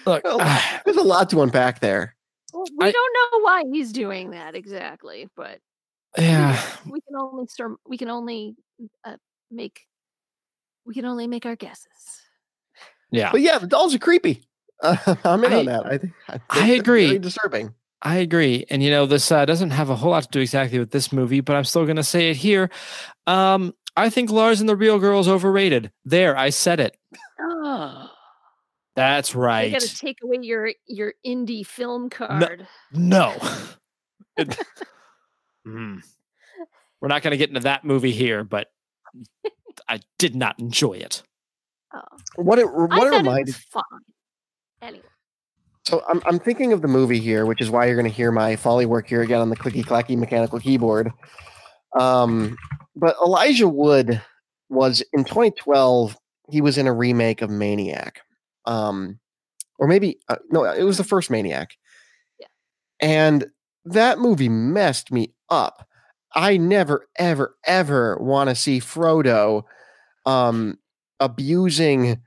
Look, Well, There's a lot to unpack there. Well, we I- don't know why he's doing that exactly, but yeah. we can only sur- we can only uh, make we can only make our guesses. Yeah. But yeah, the dolls are creepy. Uh, I'm in I- on that. I think I, think I agree. Very disturbing. I agree. And you know, this uh, doesn't have a whole lot to do exactly with this movie, but I'm still going to say it here. Um, I think Lars and the Real Girl is overrated. There, I said it. Oh, That's I right. got to take away your your indie film card. No. It- Hmm. We're not going to get into that movie here, but I did not enjoy it. Oh, What it I what it thought it reminded was fine. Anyway, So I'm I'm thinking of the movie here, which is why you're going to hear my foley work here again on the clicky clacky mechanical keyboard. Um, but Elijah Wood was in 2012. He was in a remake of Maniac, um, or maybe uh, no, it was the first Maniac. Yeah. And that movie messed me up. I never, ever, ever want to see Frodo um, abusing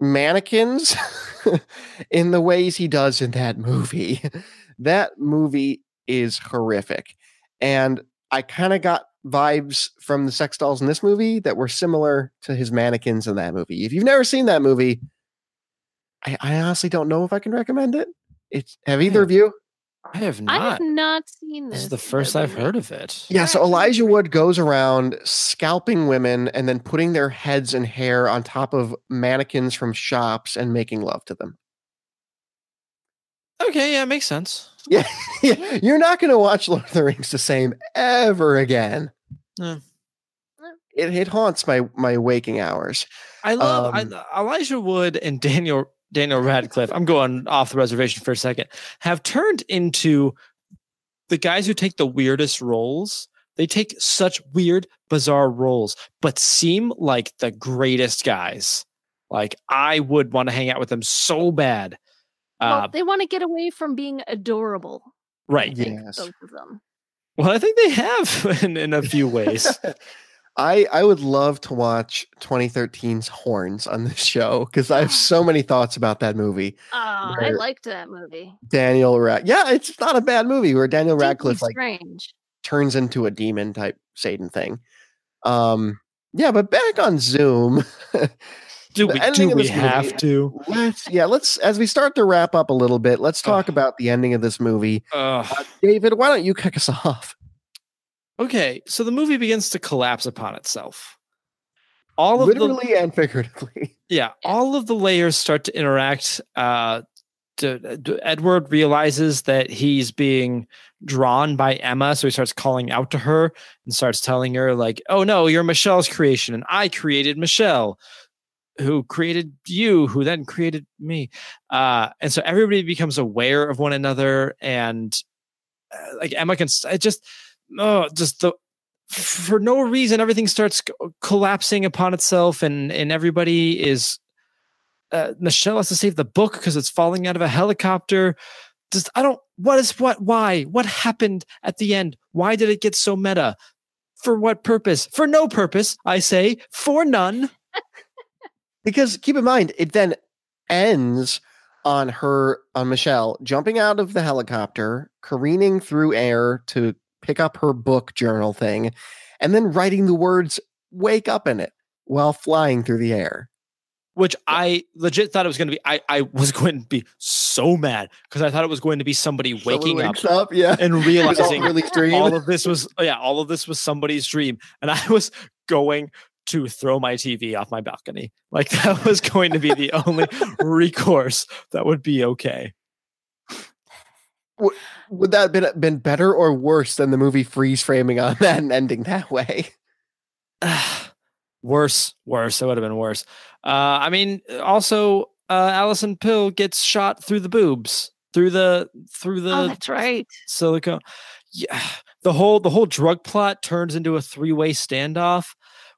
mannequins in the ways he does in that movie. That movie is horrific. And I kind of got vibes from the sex dolls in this movie that were similar to his mannequins in that movie. If you've never seen that movie, I, I honestly don't know if I can recommend it. It's have either of you? I have not. I have not seen This this. is the first I've heard of it. Yeah, so Elijah Wood goes around scalping women and then putting their heads and hair on top of mannequins from shops and making love to them. Okay, yeah, makes sense. Yeah, you're not going to watch Lord of the Rings the same ever again. Okay. it, it haunts my my waking hours. I love Um, I, Elijah Wood and Daniel Daniel Radcliffe. I'm going off the reservation for a second. Have turned into the guys who take the weirdest roles. They take such weird, bizarre roles, but seem like the greatest guys. Like I would want to hang out with them so bad. Well, Uh, they want to get away from being adorable. Right. think, Yes. both of them. Well, I think they have in, in a few ways. I I would love to watch 2013's Horns on this show because I have so many thoughts about that movie. Oh, I liked that movie. Daniel Rad, yeah, it's not a bad movie where Daniel Radcliffe like strange. turns into a demon type Satan thing. Um, yeah, but back on Zoom. Do The we, do we have movie- to? let's yeah, let's as we start to wrap up a little bit, let's talk Ugh. about the ending of this movie. Ugh. Uh, David, why don't you kick us off? Okay, so the movie begins to collapse upon itself. All of the Literally and figuratively. yeah, all of the layers start to interact. Uh, d- d- Edward realizes that he's being drawn by Emma, so he starts calling out to her and starts telling her like, "Oh no, you're Michelle's creation, and I created Michelle." Who created you? Who then created me? Uh, and so everybody becomes aware of one another, and uh, like Emma can. It just, oh, just the for no reason everything starts collapsing upon itself and and everybody is uh, Michelle has to save the book because it's falling out of a helicopter. Just I don't what is what why? What happened at the end? Why did it get so meta? For what purpose? For no purpose I say. For none. Because keep in mind, it then ends on her on Michelle jumping out of the helicopter, careening through air to pick up her book journal thing, and then writing the words "wake up" in it while flying through the air. which I legit thought it was going to be I I was going to be so mad because I thought it was going to be somebody waking up up, yeah, and was all realizing really dream. all of this was yeah all of this was somebody's dream and i was going to throw my tv off my balcony like that was going to be the only recourse that would be okay Would that have been been better or worse than the movie freeze framing on that and ending that way? worse worse it would have been worse uh i mean also uh Alison Pill gets shot through the boobs through the through the oh, that's right. silicone. Yeah, the whole the whole drug plot turns into a three way standoff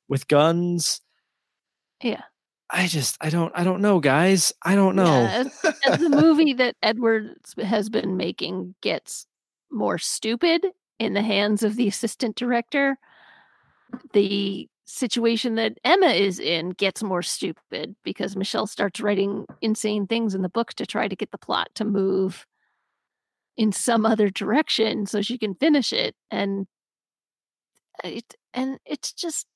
with guns. Yeah. I just I don't I don't know, guys. I don't know. Yeah, as, as the movie that Edwards has been making gets more stupid in the hands of the assistant director, the situation that Emma is in gets more stupid because Michelle starts writing insane things in the book to try to get the plot to move in some other direction so she can finish it and uh, it and it's just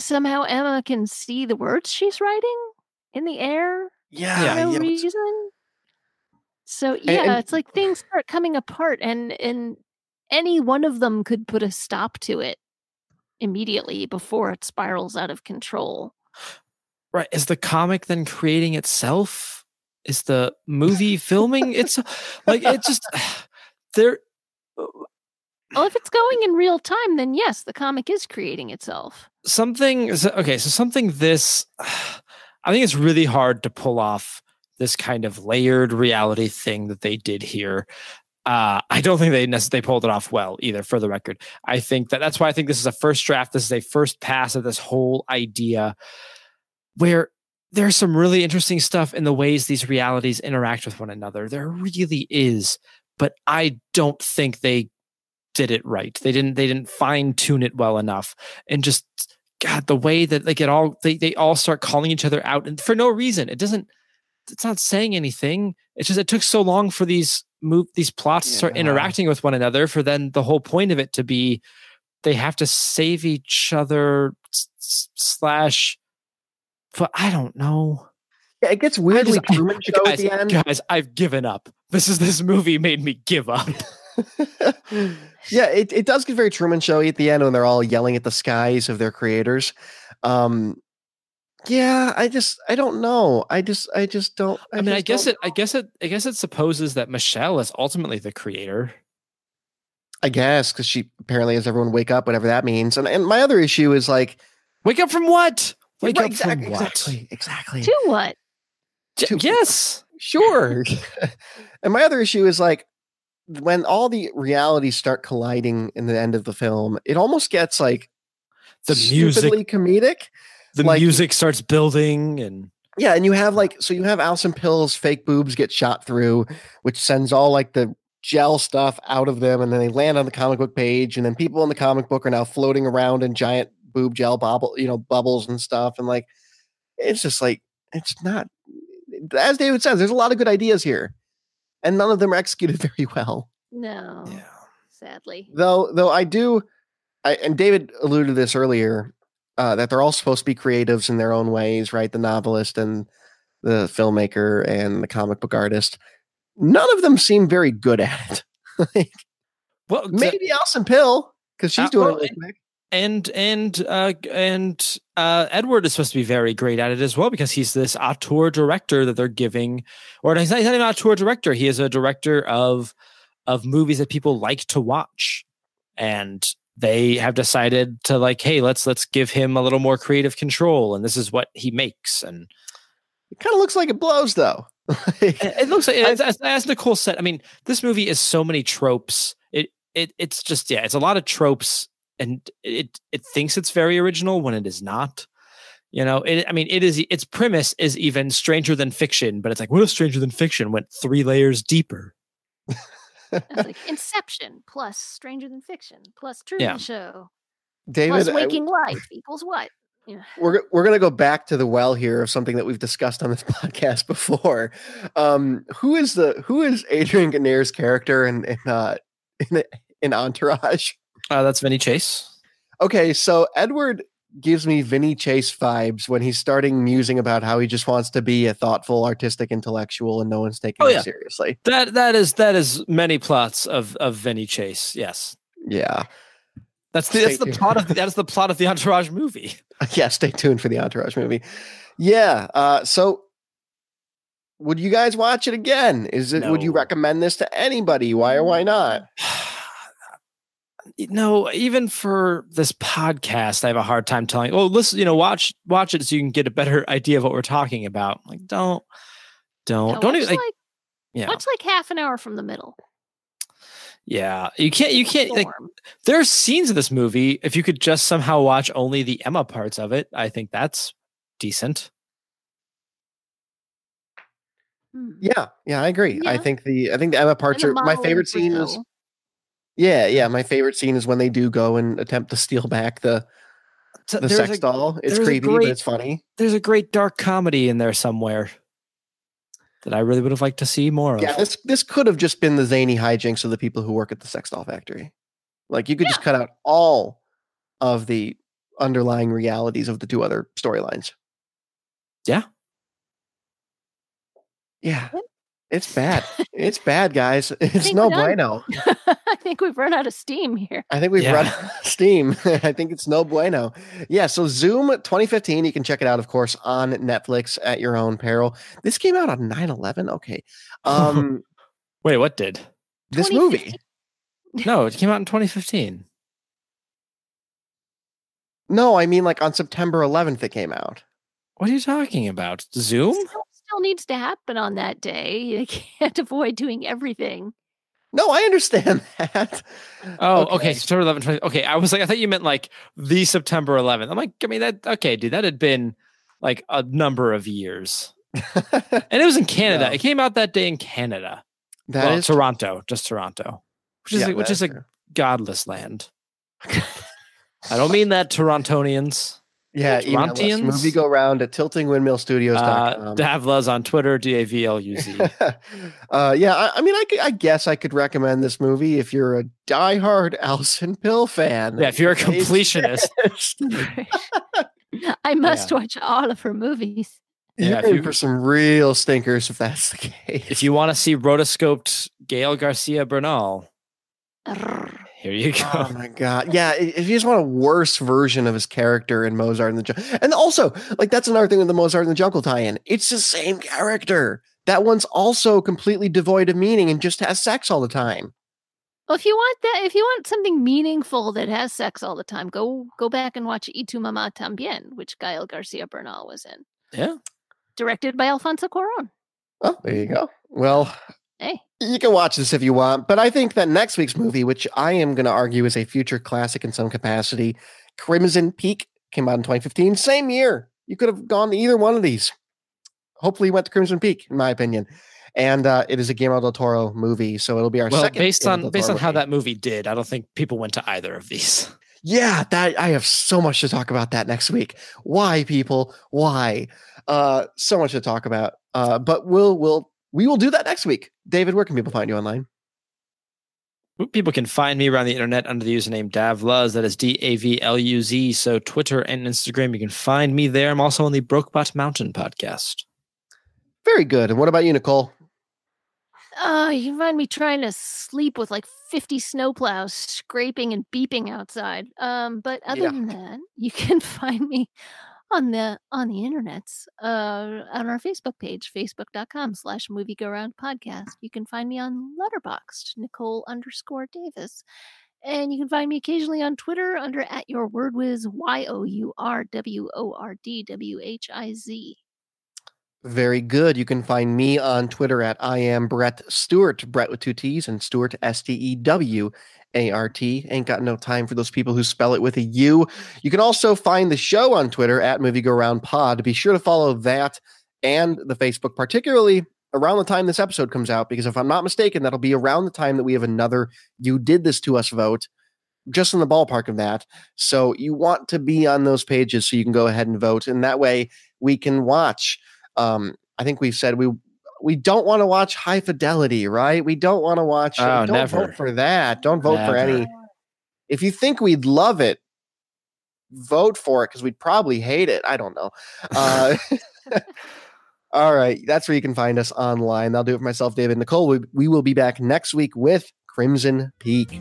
somehow Emma can see the words she's writing in the air Yeah, for no yeah, reason. So yeah, and- it's like things start coming apart, and and any one of them could put a stop to it immediately before it spirals out of control. Right. Is the comic then creating itself? Is the movie filming? It's like it just there uh, Well, if it's going in real time, then yes, the comic is creating itself. Something okay so something this i think it's really hard to pull off this kind of layered reality thing that they did here uh, I don't think they necessarily pulled it off well either. For the record, I think that that's why I think this is a first draft. This is a first pass of this whole idea, where there's some really interesting stuff in the ways these realities interact with one another. There really is, but I don't think they did it right. They didn't. They didn't fine tune it well enough, and just God, the way that they get all they they all start calling each other out and for no reason. It doesn't. It's not saying anything. It's just it took so long for these move these plots to start interacting with one another. For then the whole point of it to be they have to save each other slash. But I don't know. Yeah, it gets I weirdly just- I- Show guys, at the end. guys, I've given up. This is this movie made me give up. yeah, it, it does get very Truman Showy at the end when they're all yelling at the skies of their creators. Um, yeah, I just I don't know. I just I just don't. I, mean, I guess don't it. I guess it. I guess it supposes that Michelle is ultimately the creator. I guess because she apparently has everyone wake up, whatever that means. And and my other issue is like, Wake up from what? Wake right, up exact- from what? exactly, exactly. To what? To- yes. Sure. and my other issue is like when all the realities start colliding in the end of the film, it almost gets like The music comedic. the like- music starts building and Yeah, and you have like so you have Alison Pill's fake boobs get shot through, which sends all like the gel stuff out of them, and then they land on the comic book page, and then people in the comic book are now floating around in giant boob gel bubble, you know, bubbles and stuff, and like it's just like it's not as David says, there's a lot of good ideas here, and none of them are executed very well. No. yeah. Sadly. Though, though I do, I, and David alluded to this earlier, uh, that they're all supposed to be creatives in their own ways, right? The novelist and the filmmaker and the comic book artist. None of them seem very good at it. like, Well, maybe Alison Pill because she's Uh, doing well, it. Really quick. And and uh and uh Edward is supposed to be very great at it as well because he's this auteur director that they're giving or he's not, he's not an auteur director he is a director of of movies that people like to watch and they have decided to like hey let's let's give him a little more creative control and this is what he makes and It kind of looks like it blows, though. It looks like as, as, as Nicole said. I mean, this movie is so many tropes. It it it's just yeah, it's a lot of tropes, and it it thinks it's very original when it is not. You know, it. I mean, it is. Its premise is even stranger than fiction, but it's like, what if Stranger Than Fiction went three layers deeper? It's like Inception plus Stranger Than Fiction plus Truman Yeah. Show David, plus I- Waking Life equals what? Yeah. we're we're gonna go back to the well here of something that we've discussed on this podcast before. Um, who is the who is Adrian Grenier's character in in uh, in, in Entourage? Uh, that's Vinny Chase. Okay, so Edward gives me Vinny Chase vibes when he's starting musing about how he just wants to be a thoughtful, artistic intellectual, and no one's taking Oh, him yeah. seriously. That that is that is many plots of of Vinny Chase. Yes, Yeah, that's the Stay that's the plot of the, that's the plot of the Entourage movie. yeah. Stay tuned for the Entourage movie. Yeah. Uh, so. Would you guys watch it again? Is it? Would you recommend this to anybody? Why or why not? no, even for this podcast, I have a hard time telling. Oh, listen, you know, watch watch it so you can get a better idea of what we're talking about. Like, don't, don't, No, don't even. Like, like, yeah, watch like half an hour from the middle. yeah. You can't. You can't. Like, there are scenes of this movie. If you could just somehow watch only the Emma parts of it, I think that's decent. Hmm. Yeah, yeah, I agree. I think the I think the Emma parts And are my favorite scene is Brazil. Yeah, yeah. My favorite scene is when they do go and attempt to steal back the the there's sex a, doll. It's creepy, great- but it's funny. there's a great dark comedy in there somewhere that I really would have liked to see more of. Yeah, this this could have just been the zany hijinks of the people who work at the sex doll factory. Like you could just cut out all of the underlying realities of the two other storylines. Yeah. Yeah. It's bad. it's bad, guys. It's no bueno. I think we've run out of steam here. I think we've Yeah. run out of steam. I think it's no bueno. Yeah. So Zoom 2015, you can check it out, of course, on Netflix at your own peril. This came out on 9 11. Okay. Um, Wait, what did? this movie. No, it came out in 2015. No, I mean like on September 11th, it came out. What are you talking about? Zoom? Still, still needs to happen on that day. You can't avoid doing everything. No, I understand that. Oh, okay. September 11th. 20, okay. I was like, I thought you meant like the September 11th. I'm like, I mean, that, okay, dude, that had been like a number of years. And it was in Canada. No. It came out that day in Canada. That well, is Toronto, just Toronto, which is yeah, a, which is a true. godless land. I don't mean that Torontonians. Yeah. Email us, Torontians? movie go round at Uh, tiltingwindmillstudios.com. Davluz's on Twitter, D A V L U Z. uh, yeah, I, I mean, I, I guess I could recommend this movie if you're a diehard Alison Pill fan. Yeah, if you're a completionist, I must Yeah. watch all of her movies. You're Yeah, if in you- for some real stinkers if that's the case. if you want to see rotoscoped Gael García Bernal, Arrgh. Here you go. Oh my god! Yeah, if you just want a worse version of his character in Mozart and the Jungle, and also like that's another thing with the Mozart and the Jungle tie-in. It's the same character. That one's also completely devoid of meaning and just has sex all the time. Well, if you want that, if you want something meaningful that has sex all the time, go go back and watch Y Tu Mamá También, which Gael García Bernal was in. Yeah. Directed by Alfonso Cuarón. Oh, there you go. Well, Hey. you can watch this if you want, but I think that next week's movie, which I am going to argue is a future classic in some capacity, Crimson Peak, came out in 2015, same year. You could have gone to either one of these. Hopefully, you went to Crimson Peak, in my opinion. And uh, it is a Guillermo del Toro movie, so it'll be our Well, second. based on based Toro on how movie. that movie did, I don't think people went to either of these. Yeah, that I have so much to talk about that next week. Why, people? Why? Uh, so much to talk about. Uh, but we'll we'll we will do that next week. David, where can people find you online? People can find me around the internet under the username Davluz. That is D A V L U Z. So Twitter and Instagram, you can find me there. I'm also on the Brokebot Mountain podcast. Very good. And what about you, Nicole? Uh, you find me trying to sleep with like 50 snowplows scraping and beeping outside. Um, but other Yeah. than that, you can find me on the on the internets, uh, on our Facebook page, facebook.com slash movie go round podcast. You can find me on Letterboxd, Nicole underscore Davis. And you can find me occasionally on Twitter under at your word whiz Y O U R W O R D W H I Z. Very good. You can find me on Twitter at I am Brett Stewart, Brett with two T's and Stewart S T E W A R T. Ain't got no time for those people who spell it with a U. You can also find the show on Twitter at Movie Go Round Pod. Be sure to follow that and the Facebook, particularly around the time this episode comes out, because if I'm not mistaken, that'll be around the time that we have another You Did This to Us vote, just in the ballpark of that. So you want to be on those pages so you can go ahead and vote. And that way we can watch. Um, I think we've said we we don't want to watch high fidelity, right? We don't want to watch. Oh, don't never. vote for that. Don't vote for any. If you think we'd love it, vote for it because we'd probably hate it. I don't know. Uh, all right, that's where you can find us online. I'll do it for myself, David Nicole. We, we will be back next week with Crimson Peak.